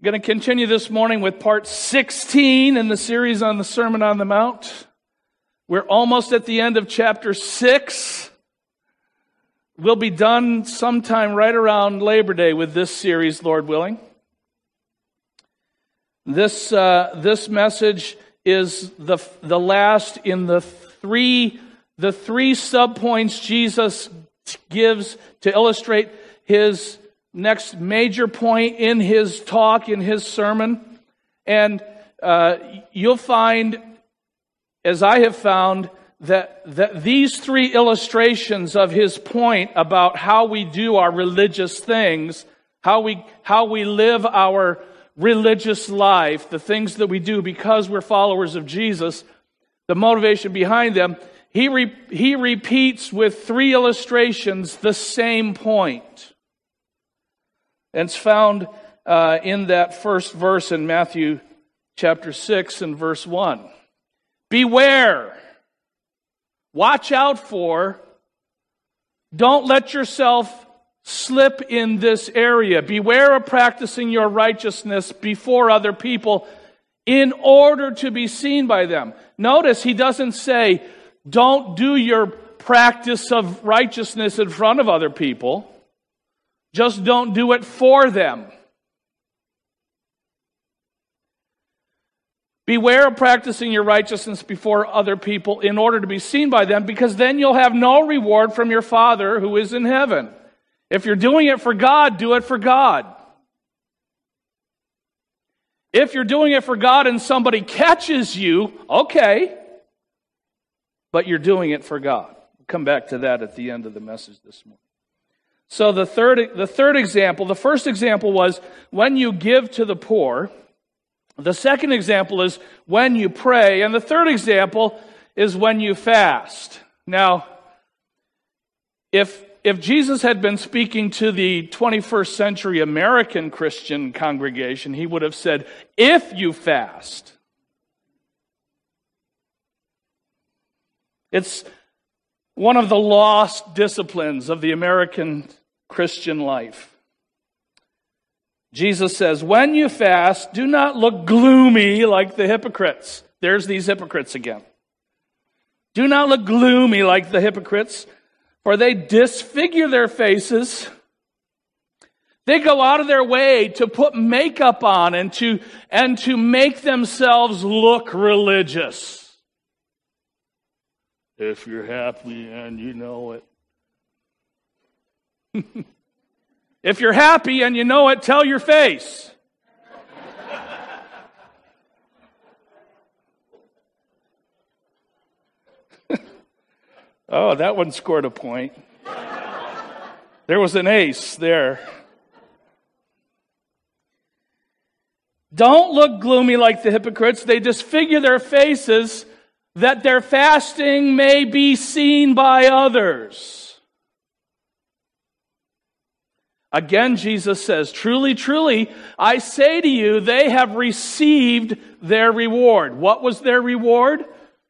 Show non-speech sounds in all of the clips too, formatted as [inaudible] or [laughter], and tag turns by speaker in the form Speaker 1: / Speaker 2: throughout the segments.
Speaker 1: I'm going to continue this morning with part 16 in the series on the Sermon on the Mount. We're almost at the end of chapter 6. We'll be done sometime right around Labor Day with this series, Lord willing. This, uh, this message is the, the last in the three, the three subpoints Jesus gives to illustrate his next major point in his talk, in his sermon. And uh, you'll find, as I have found, that, that these three illustrations of his point about how we do our religious things, how we, how we live our religious life, the things that we do because we're followers of Jesus, the motivation behind them, he, re, he repeats with three illustrations the same point. And it's found uh, in that first verse in Matthew chapter 6 and verse 1. Beware, watch out for, don't let yourself slip in this area. Beware of practicing your righteousness before other people in order to be seen by them. Notice he doesn't say, don't do your practice of righteousness in front of other people. Just don't do it for them. Beware of practicing your righteousness before other people in order to be seen by them, because then you'll have no reward from your Father who is in heaven. If you're doing it for God, do it for God. If you're doing it for God and somebody catches you, okay, but you're doing it for God. We'll come back to that at the end of the message this morning. So the third, the third example, the first example was when you give to the poor. The second example is when you pray. And the third example is when you fast. Now, if, if Jesus had been speaking to the 21st century American Christian congregation, he would have said, if you fast. It's one of the lost disciplines of the American Christian life. Jesus says, When you fast, do not look gloomy like the hypocrites. There's these hypocrites again. Do not look gloomy like the hypocrites, for they disfigure their faces. They go out of their way to put makeup on and to, and to make themselves look religious. If you're happy and you know it. If you're happy and you know it, tell your face. [laughs] oh, that one scored a point. There was an ace there. Don't look gloomy like the hypocrites. They disfigure their faces that their fasting may be seen by others. Again, Jesus says, Truly, truly, I say to you, they have received their reward. What was their reward?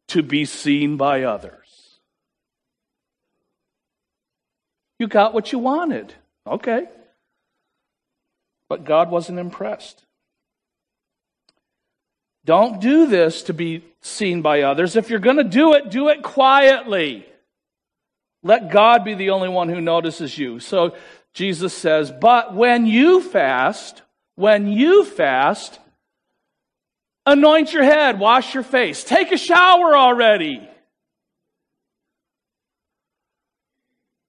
Speaker 1: To be seen by others. You got what you wanted. Okay. But God wasn't impressed. Don't do this to be seen by others. If you're going to do it, do it quietly. Let God be the only one who notices you. So Jesus says, But when you fast, when you fast, anoint your head, wash your face, take a shower already.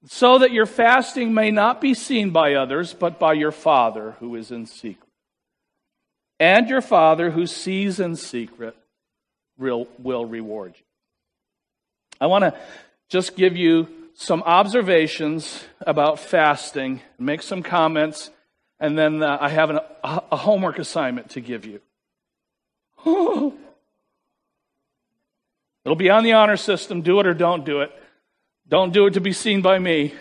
Speaker 1: So that your fasting may not be seen by others, but by your Father who is in secret. And your Father who sees in secret will, reward you. I want to just give you some observations about fasting, make some comments, and then uh, I have an, a, a homework assignment to give you. It'll be on the honor system. Do it or don't do it. Don't do it to be seen by me.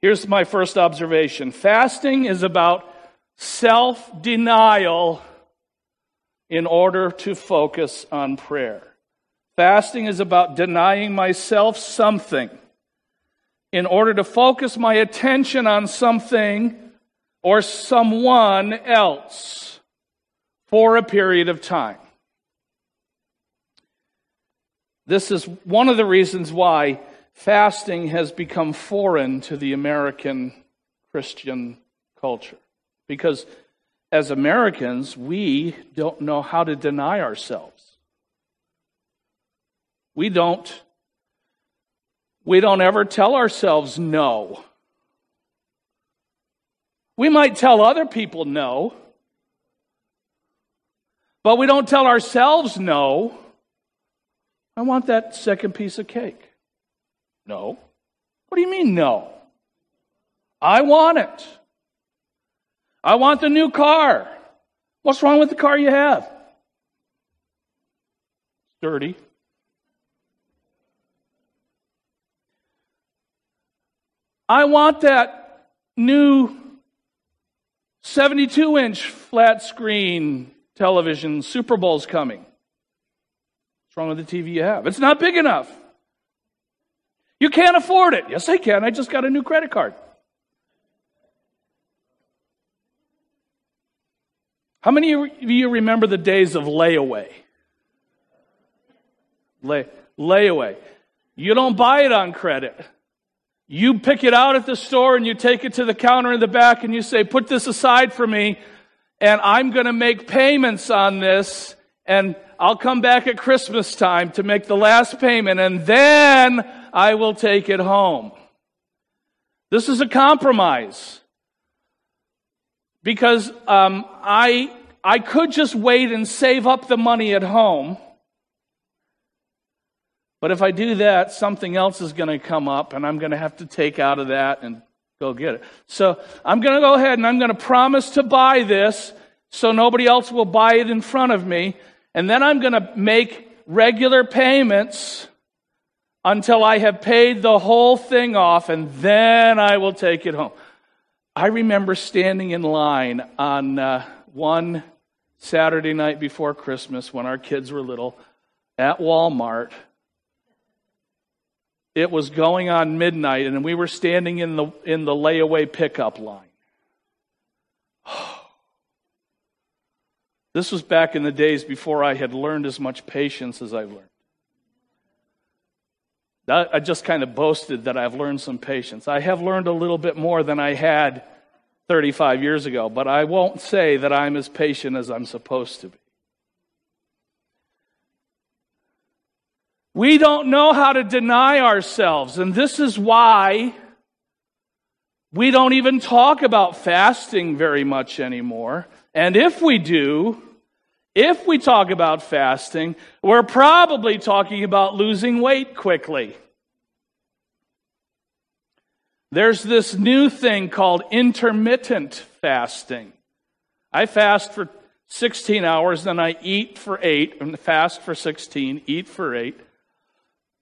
Speaker 1: Here's my first observation fasting is about self denial in order to focus on prayer. Fasting is about denying myself something in order to focus my attention on something or someone else for a period of time. This is one of the reasons why fasting has become foreign to the American Christian culture. Because as Americans, we don't know how to deny ourselves. We don't we don't ever tell ourselves no. We might tell other people no, but we don't tell ourselves no. I want that second piece of cake. No. What do you mean, no? I want it. I want the new car. What's wrong with the car you have? dirty. I want that new 72 inch flat screen television. Super Bowl's coming. What's wrong with the TV you have? It's not big enough. You can't afford it. Yes, I can. I just got a new credit card. How many of you remember the days of layaway? Lay, layaway. You don't buy it on credit. You pick it out at the store and you take it to the counter in the back and you say, put this aside for me and I'm going to make payments on this and I'll come back at Christmas time to make the last payment and then I will take it home. This is a compromise because um, I I could just wait and save up the money at home. But if I do that, something else is going to come up, and I'm going to have to take out of that and go get it. So I'm going to go ahead and I'm going to promise to buy this so nobody else will buy it in front of me. And then I'm going to make regular payments until I have paid the whole thing off, and then I will take it home. I remember standing in line on uh, one Saturday night before Christmas when our kids were little at Walmart. It was going on midnight, and we were standing in the, in the layaway pickup line. [sighs] This was back in the days before I had learned as much patience as I've learned. I just kind of boasted that I've learned some patience. I have learned a little bit more than I had 35 years ago, but I won't say that I'm as patient as I'm supposed to be. We don't know how to deny ourselves, and this is why we don't even talk about fasting very much anymore. And if we do, if we talk about fasting, we're probably talking about losing weight quickly. There's this new thing called intermittent fasting. I fast for 16 hours, then I eat for eight, and fast for 16, eat for eight.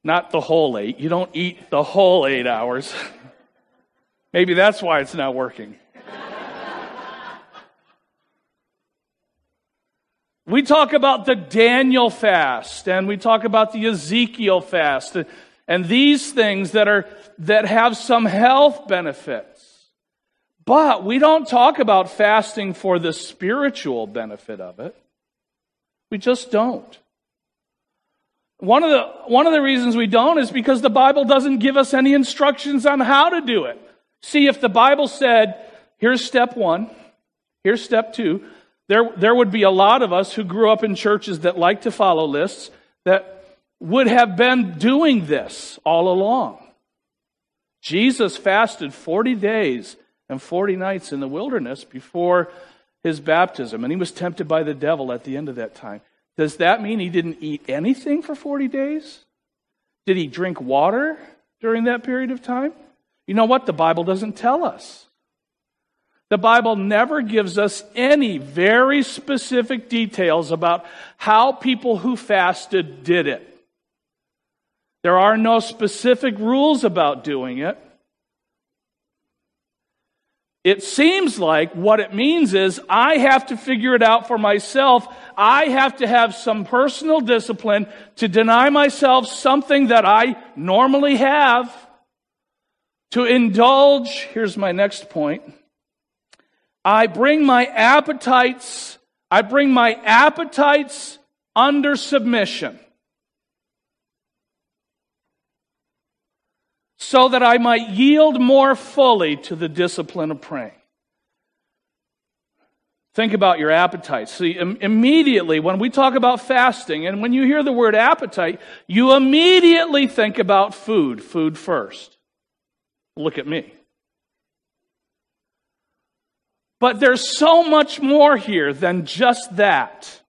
Speaker 1: Not the whole eight. You don't eat the whole eight hours. Maybe that's why it's not working. We talk about the Daniel fast and we talk about the Ezekiel fast and these things that are, that have some health benefits. But we don't talk about fasting for the spiritual benefit of it. We just don't. One of the, one of the reasons we don't is because the Bible doesn't give us any instructions on how to do it. See, if the Bible said, here's step one, here's step two, there, there would be a lot of us who grew up in churches that like to follow lists that would have been doing this all along. Jesus fasted 40 days and 40 nights in the wilderness before his baptism, and he was tempted by the devil at the end of that time. Does that mean he didn't eat anything for 40 days? Did he drink water during that period of time? You know what? The Bible doesn't tell us. The Bible never gives us any very specific details about how people who fasted did it. There are no specific rules about doing it. It seems like what it means is I have to figure it out for myself. I have to have some personal discipline to deny myself something that I normally have. To indulge, here's my next point I bring my appetites, I bring my appetites under submission. So that I might yield more fully to the discipline of praying. Think about your appetite. See, immediately when we talk about fasting, and when you hear the word appetite, you immediately think about food, food first. Look at me. But there's so much more here than just that.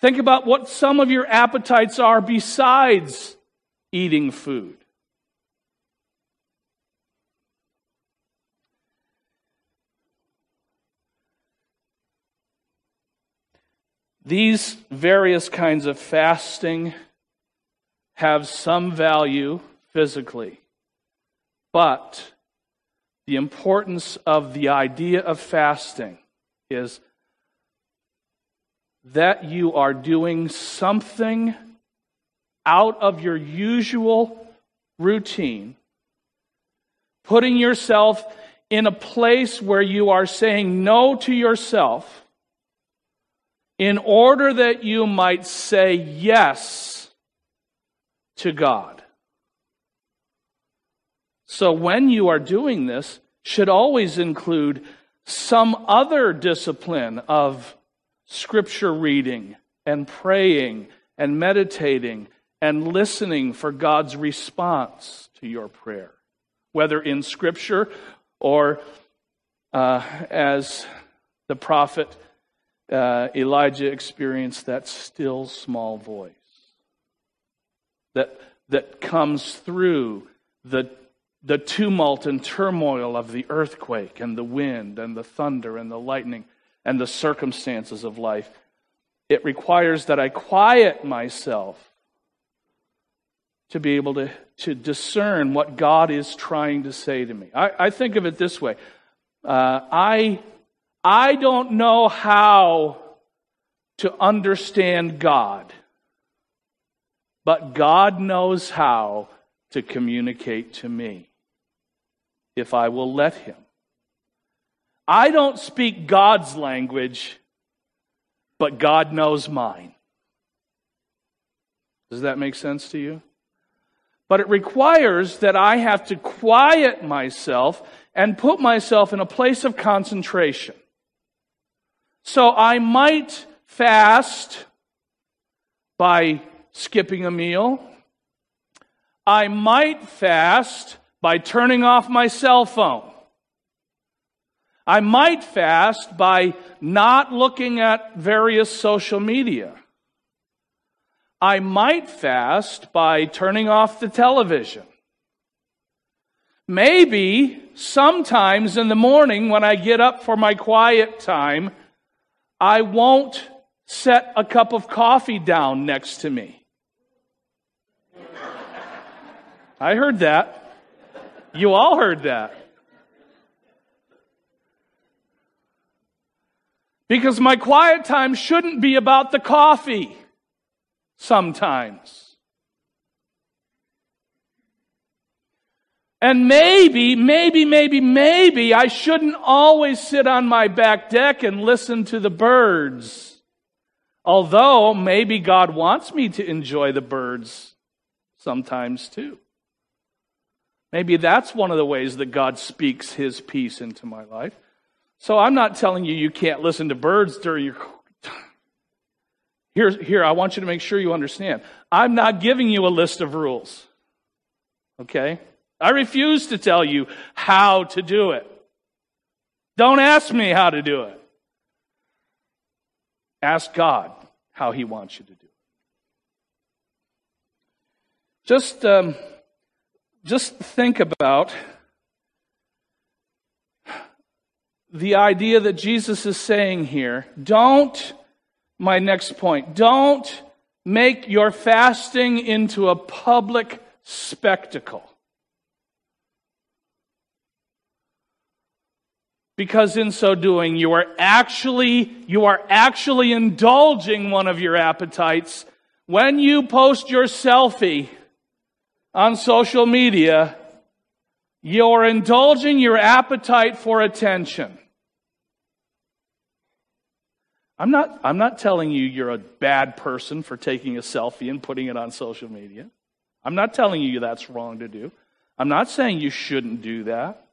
Speaker 1: Think about what some of your appetites are besides eating food. These various kinds of fasting have some value physically, but the importance of the idea of fasting is that you are doing something out of your usual routine, putting yourself in a place where you are saying no to yourself in order that you might say yes to God. So when you are doing this, should always include some other discipline of scripture reading and praying and meditating and listening for God's response to your prayer, whether in scripture or uh, as the prophet uh, Elijah experienced that still small voice that, that comes through the, the tumult and turmoil of the earthquake and the wind and the thunder and the lightning and the circumstances of life. It requires that I quiet myself to be able to, to discern what God is trying to say to me. I, I think of it this way uh, I I don't know how to understand God, but God knows how to communicate to me if I will let Him. I don't speak God's language, but God knows mine. Does that make sense to you? But it requires that I have to quiet myself and put myself in a place of concentration. So I might fast by skipping a meal. I might fast by turning off my cell phone. I might fast by not looking at various social media. I might fast by turning off the television. Maybe sometimes in the morning when I get up for my quiet time, I won't set a cup of coffee down next to me. I heard that. You all heard that. Because my quiet time shouldn't be about the coffee sometimes. And maybe, maybe, maybe, maybe I shouldn't always sit on my back deck and listen to the birds. Although maybe God wants me to enjoy the birds sometimes too. Maybe that's one of the ways that God speaks his peace into my life. So I'm not telling you you can't listen to birds during your. Here, here, I want you to make sure you understand. I'm not giving you a list of rules. Okay? I refuse to tell you how to do it. Don't ask me how to do it. Ask God how He wants you to do it. Just, um, just think about the idea that Jesus is saying here. Don't, my next point, don't make your fasting into a public spectacle. Because in so doing you are actually you are actually indulging one of your appetites when you post your selfie on social media You're indulging your appetite for attention. I'm not, I'm not telling you you're a bad person for taking a selfie and putting it on social media. I'm not telling you that's wrong to do. I'm not saying you shouldn't do that.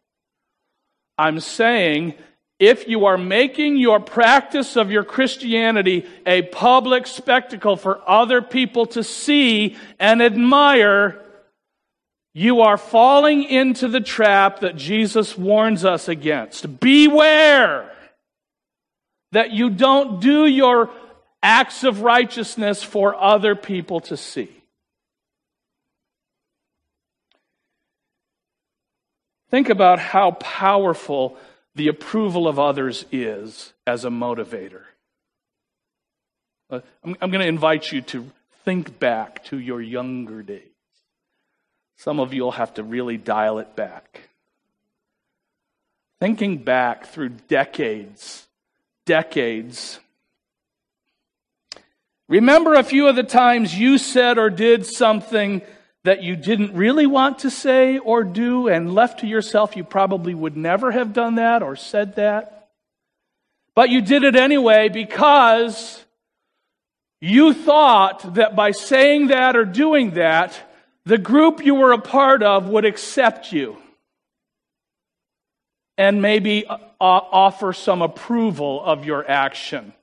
Speaker 1: I'm saying if you are making your practice of your Christianity a public spectacle for other people to see and admire, you are falling into the trap that Jesus warns us against. Beware that you don't do your acts of righteousness for other people to see. Think about how powerful the approval of others is as a motivator. Uh, I'm, I'm going to invite you to think back to your younger days. Some of you will have to really dial it back. Thinking back through decades, decades. Remember a few of the times you said or did something that you didn't really want to say or do, and left to yourself, you probably would never have done that or said that. But you did it anyway because you thought that by saying that or doing that, the group you were a part of would accept you and maybe uh, offer some approval of your action.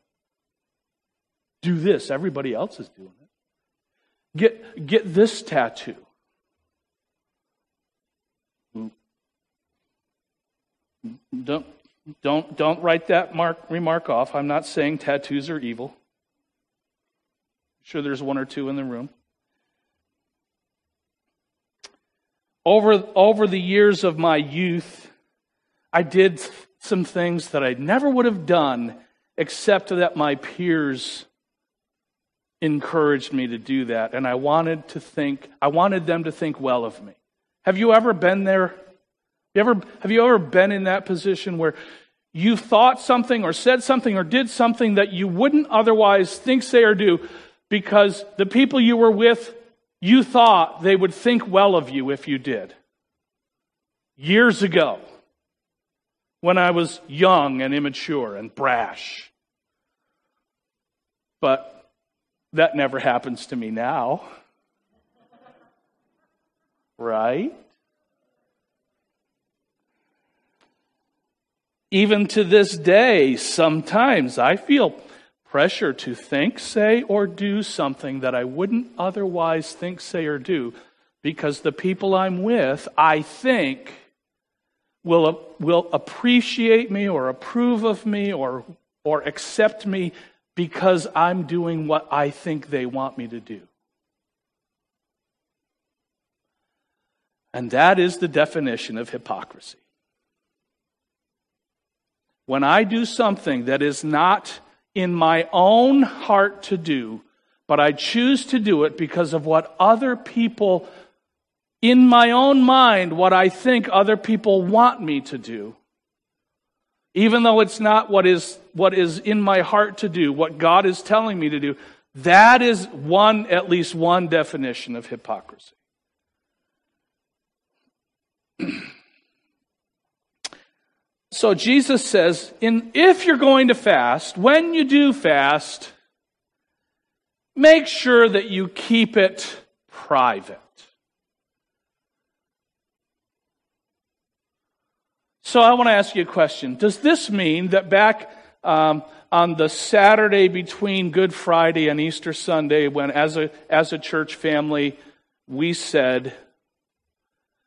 Speaker 1: Do this, everybody else is doing. Get, get this tattoo. Don't, don't, don't write that mark, remark off. I'm not saying tattoos are evil. I'm sure there's one or two in the room. Over, over the years of my youth, I did some things that I never would have done except that my peers encouraged me to do that. And I wanted to think, I wanted them to think well of me. Have you ever been there? Have you ever, have you ever been in that position where you thought something or said something or did something that you wouldn't otherwise think, say, or do because the people you were with you thought they would think well of you if you did. Years ago, when I was young and immature and brash. But that never happens to me now. Right? Even to this day, sometimes I feel pressure to think, say, or do something that I wouldn't otherwise think, say, or do because the people I'm with, I think, will, will appreciate me or approve of me or, or accept me because I'm doing what I think they want me to do. And that is the definition of hypocrisy. When I do something that is not in my own heart to do, but I choose to do it because of what other people, in my own mind, what I think other people want me to do. Even though it's not what is, what is in my heart to do, what God is telling me to do, that is one, at least one definition of hypocrisy. [clears throat] So Jesus says, in, if you're going to fast, when you do fast, make sure that you keep it private. So I want to ask you a question. Does this mean that back um, on the Saturday between Good Friday and Easter Sunday, when as a, as a church family, we said,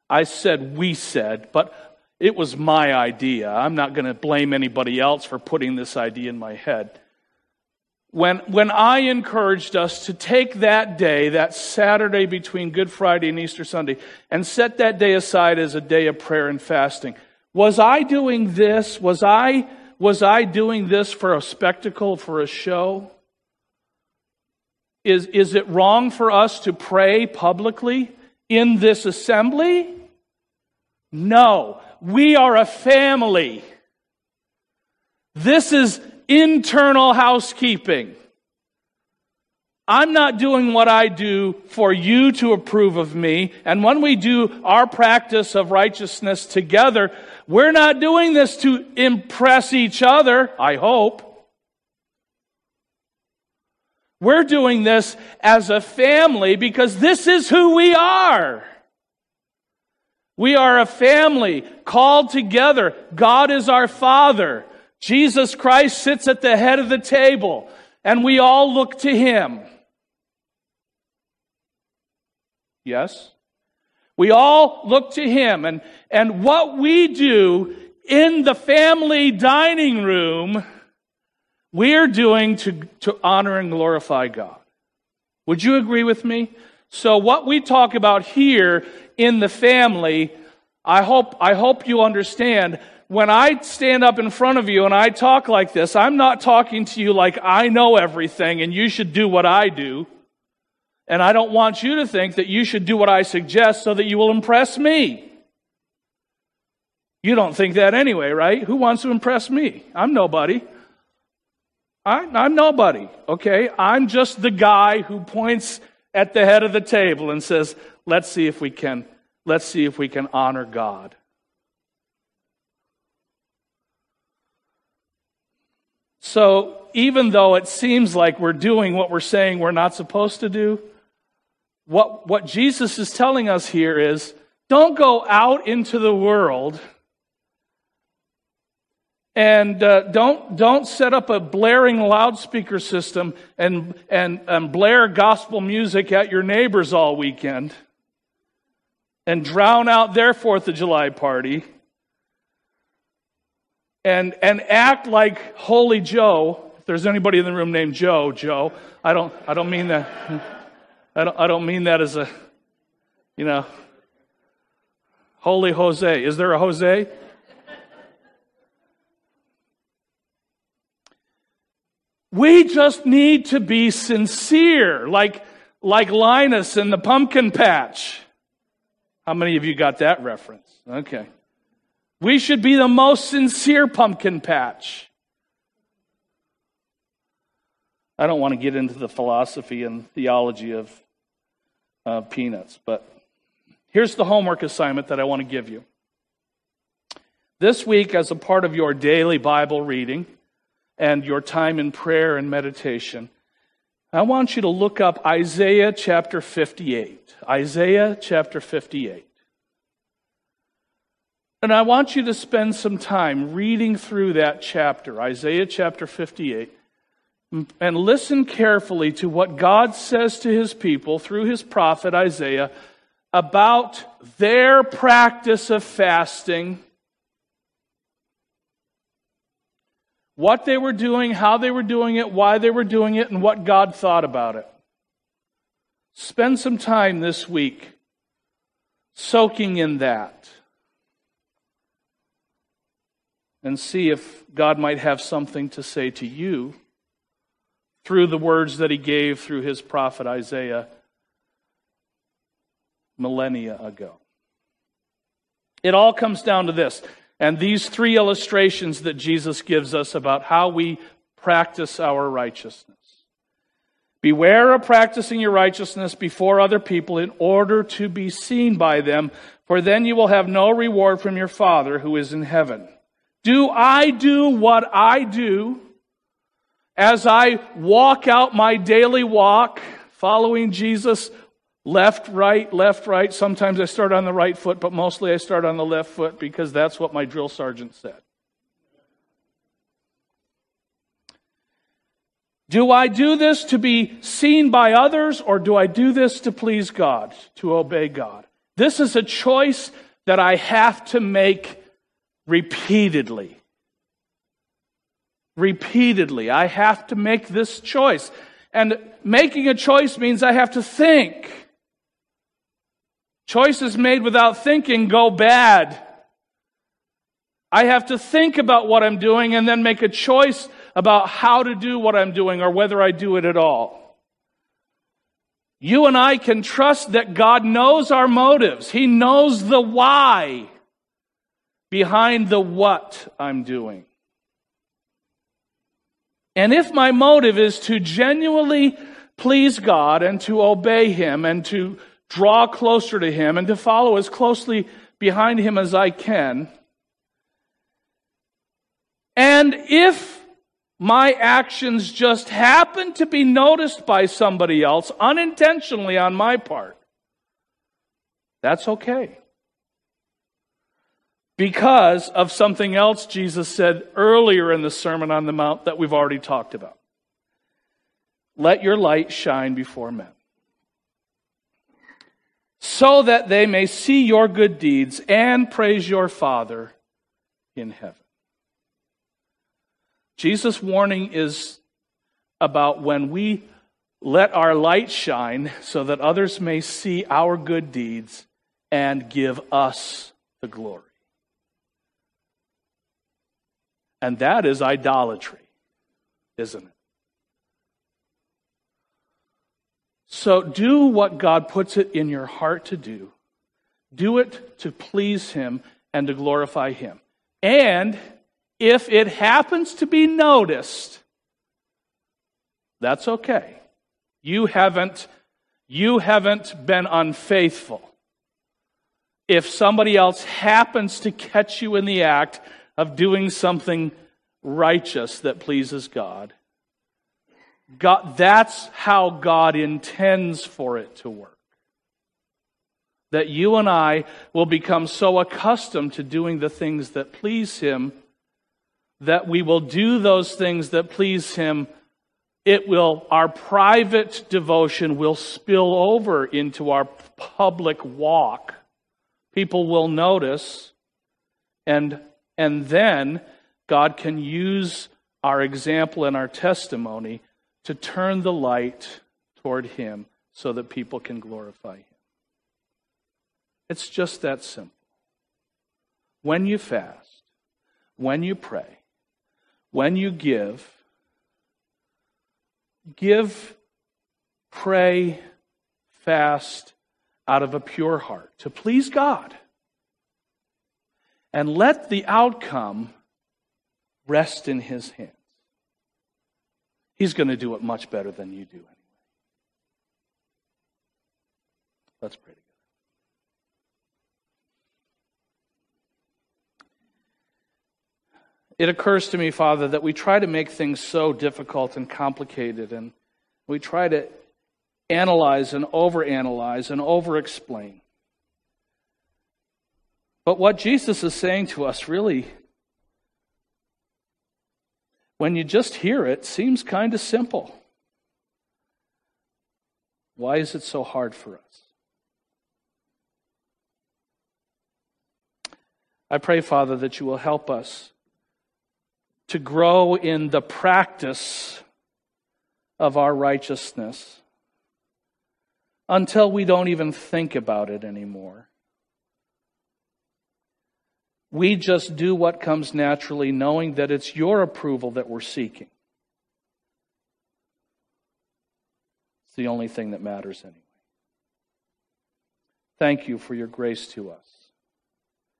Speaker 1: I said we said, but it was my idea. I'm not going to blame anybody else for putting this idea in my head. When, when I encouraged us to take that day, that Saturday between Good Friday and Easter Sunday, and set that day aside as a day of prayer and fasting, was I doing this? Was I, was I doing this for a spectacle, for a show? Is, is it wrong for us to pray publicly in this assembly? No. We are a family. This is internal housekeeping. I'm not doing what I do for you to approve of me. And when we do our practice of righteousness together, we're not doing this to impress each other, I hope. We're doing this as a family because this is who we are. We are a family called together. God is our Father. Jesus Christ sits at the head of the table, and we all look to Him. Yes? We all look to Him. And, and what we do in the family dining room, we're doing to, to honor and glorify God. Would you agree with me? So what we talk about here in the family, I hope, I hope you understand. When I stand up in front of you and I talk like this, I'm not talking to you like I know everything and you should do what I do. And I don't want you to think that you should do what I suggest so that you will impress me. You don't think that anyway, right? Who wants to impress me? I'm nobody. I, am nobody, okay? I'm just the guy who points at the head of the table and says, let's see if we can, let's see if we can honor God. So even though it seems like we're doing what we're saying we're not supposed to do, what, what Jesus is telling us here is don't go out into the world and uh, don't, don't set up a blaring loudspeaker system and, and, and blare gospel music at your neighbors all weekend and drown out their Fourth of July party and, and act like Holy Joe. If there's anybody in the room named Joe, Joe, I don't, I don't mean that. [laughs] I don't, I don't mean that as a, you know, holy Jose. Is there a Jose? We just need to be sincere, like, like Linus in the pumpkin patch. How many of you got that reference? Okay. We should be the most sincere pumpkin patch. I don't want to get into the philosophy and theology of uh, peanuts, but here's the homework assignment that I want to give you. This week, as a part of your daily Bible reading and your time in prayer and meditation, I want you to look up Isaiah chapter 58. Isaiah chapter 58. And I want you to spend some time reading through that chapter, Isaiah chapter 58 and listen carefully to what God says to his people through his prophet Isaiah about their practice of fasting, what they were doing, how they were doing it, why they were doing it, and what God thought about it. Spend some time this week soaking in that and see if God might have something to say to you through the words that he gave through his prophet Isaiah millennia ago. It all comes down to this. And these three illustrations that Jesus gives us about how we practice our righteousness. Beware of practicing your righteousness before other people in order to be seen by them, for then you will have no reward from your Father who is in heaven. Do I do what I do? As I walk out my daily walk, following Jesus, left, right, left, right, sometimes I start on the right foot, but mostly I start on the left foot because that's what my drill sergeant said. Do I do this to be seen by others or do I do this to please God, to obey God? This is a choice that I have to make repeatedly repeatedly. I have to make this choice. And making a choice means I have to think. Choices made without thinking go bad. I have to think about what I'm doing and then make a choice about how to do what I'm doing or whether I do it at all. You and I can trust that God knows our motives. He knows the why behind the what I'm doing. And if my motive is to genuinely please God and to obey Him and to draw closer to Him and to follow as closely behind Him as I can. And if my actions just happen to be noticed by somebody else unintentionally on my part, that's okay. Because of something else Jesus said earlier in the Sermon on the Mount that we've already talked about. Let your light shine before men, so that they may see your good deeds and praise your Father in heaven. Jesus' warning is about when we let our light shine so that others may see our good deeds and give us the glory. And that is idolatry, isn't it? So do what God puts it in your heart to do. Do it to please Him and to glorify Him. And if it happens to be noticed, that's okay. You haven't, you haven't been unfaithful. If somebody else happens to catch you in the act of doing something righteous that pleases God, God, that's how God intends for it to work. That you and I will become so accustomed to doing the things that please Him that we will do those things that please Him, it will, our private devotion will spill over into our public walk. People will notice, and, and then God can use our example and our testimony to turn the light toward Him so that people can glorify Him. It's just that simple. When you fast, when you pray, when you give, give, pray, fast out of a pure heart to please God. And let the outcome rest in His hands. He's going to do it much better than you do anyway. Let's pray together. It occurs to me, Father, that we try to make things so difficult and complicated, and we try to analyze and overanalyze and overexplain. But what Jesus is saying to us really, when you just hear it, seems kind of simple. Why is it so hard for us? I pray, Father, that you will help us to grow in the practice of our righteousness until we don't even think about it anymore. We just do what comes naturally, knowing that it's your approval that we're seeking. It's the only thing that matters anyway. Thank you for your grace to us.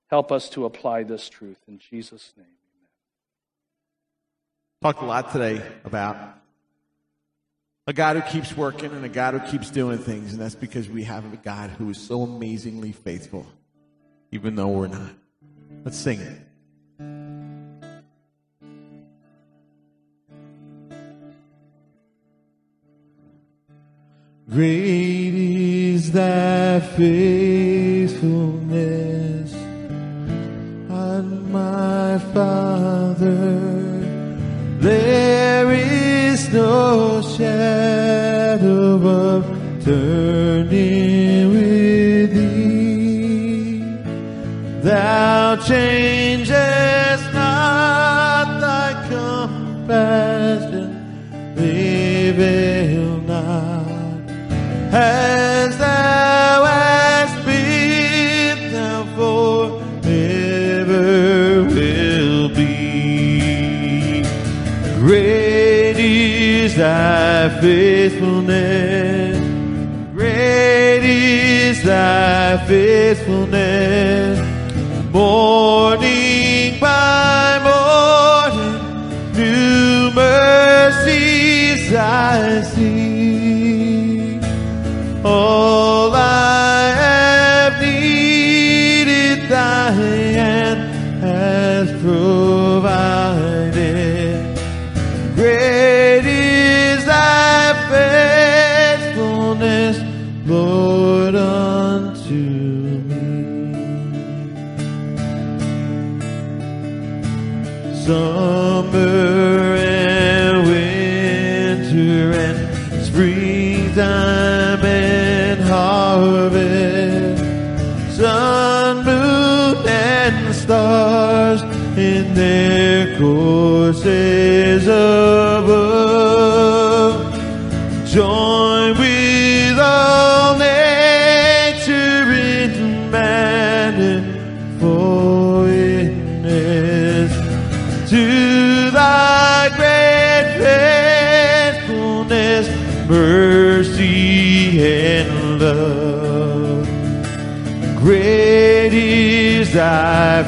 Speaker 1: Help us to apply this truth in Jesus' name. Amen.
Speaker 2: Talked a lot today about a God who keeps working and a God who keeps doing things, and that's because we have a God who is so amazingly faithful, even though we're not. Let's sing it. Great is thy faithfulness, on my Father. There is no shadow of turning Thou changest not thy compassion, fail not. As thou hast been, thou forever will be. Great is thy faithfulness. Great is thy faithfulness. Morning by morning, new mercies I see. Amen.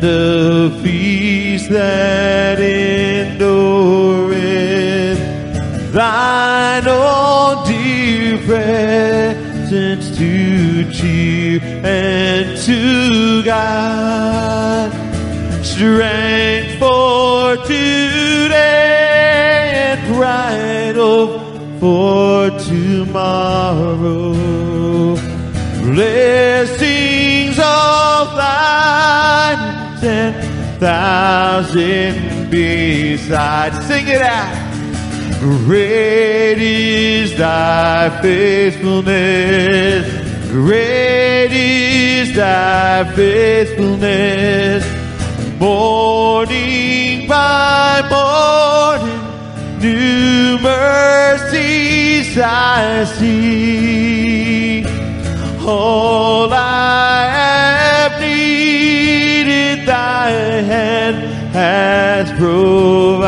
Speaker 2: the peace that endureth. Thine own dear presence to cheer and to guide. Strength for today and hope for tomorrow. Ten thousand beside. Sing it out. Great is thy faithfulness. Great is thy faithfulness. Morning by morning, new mercies I see. All I hand has provided.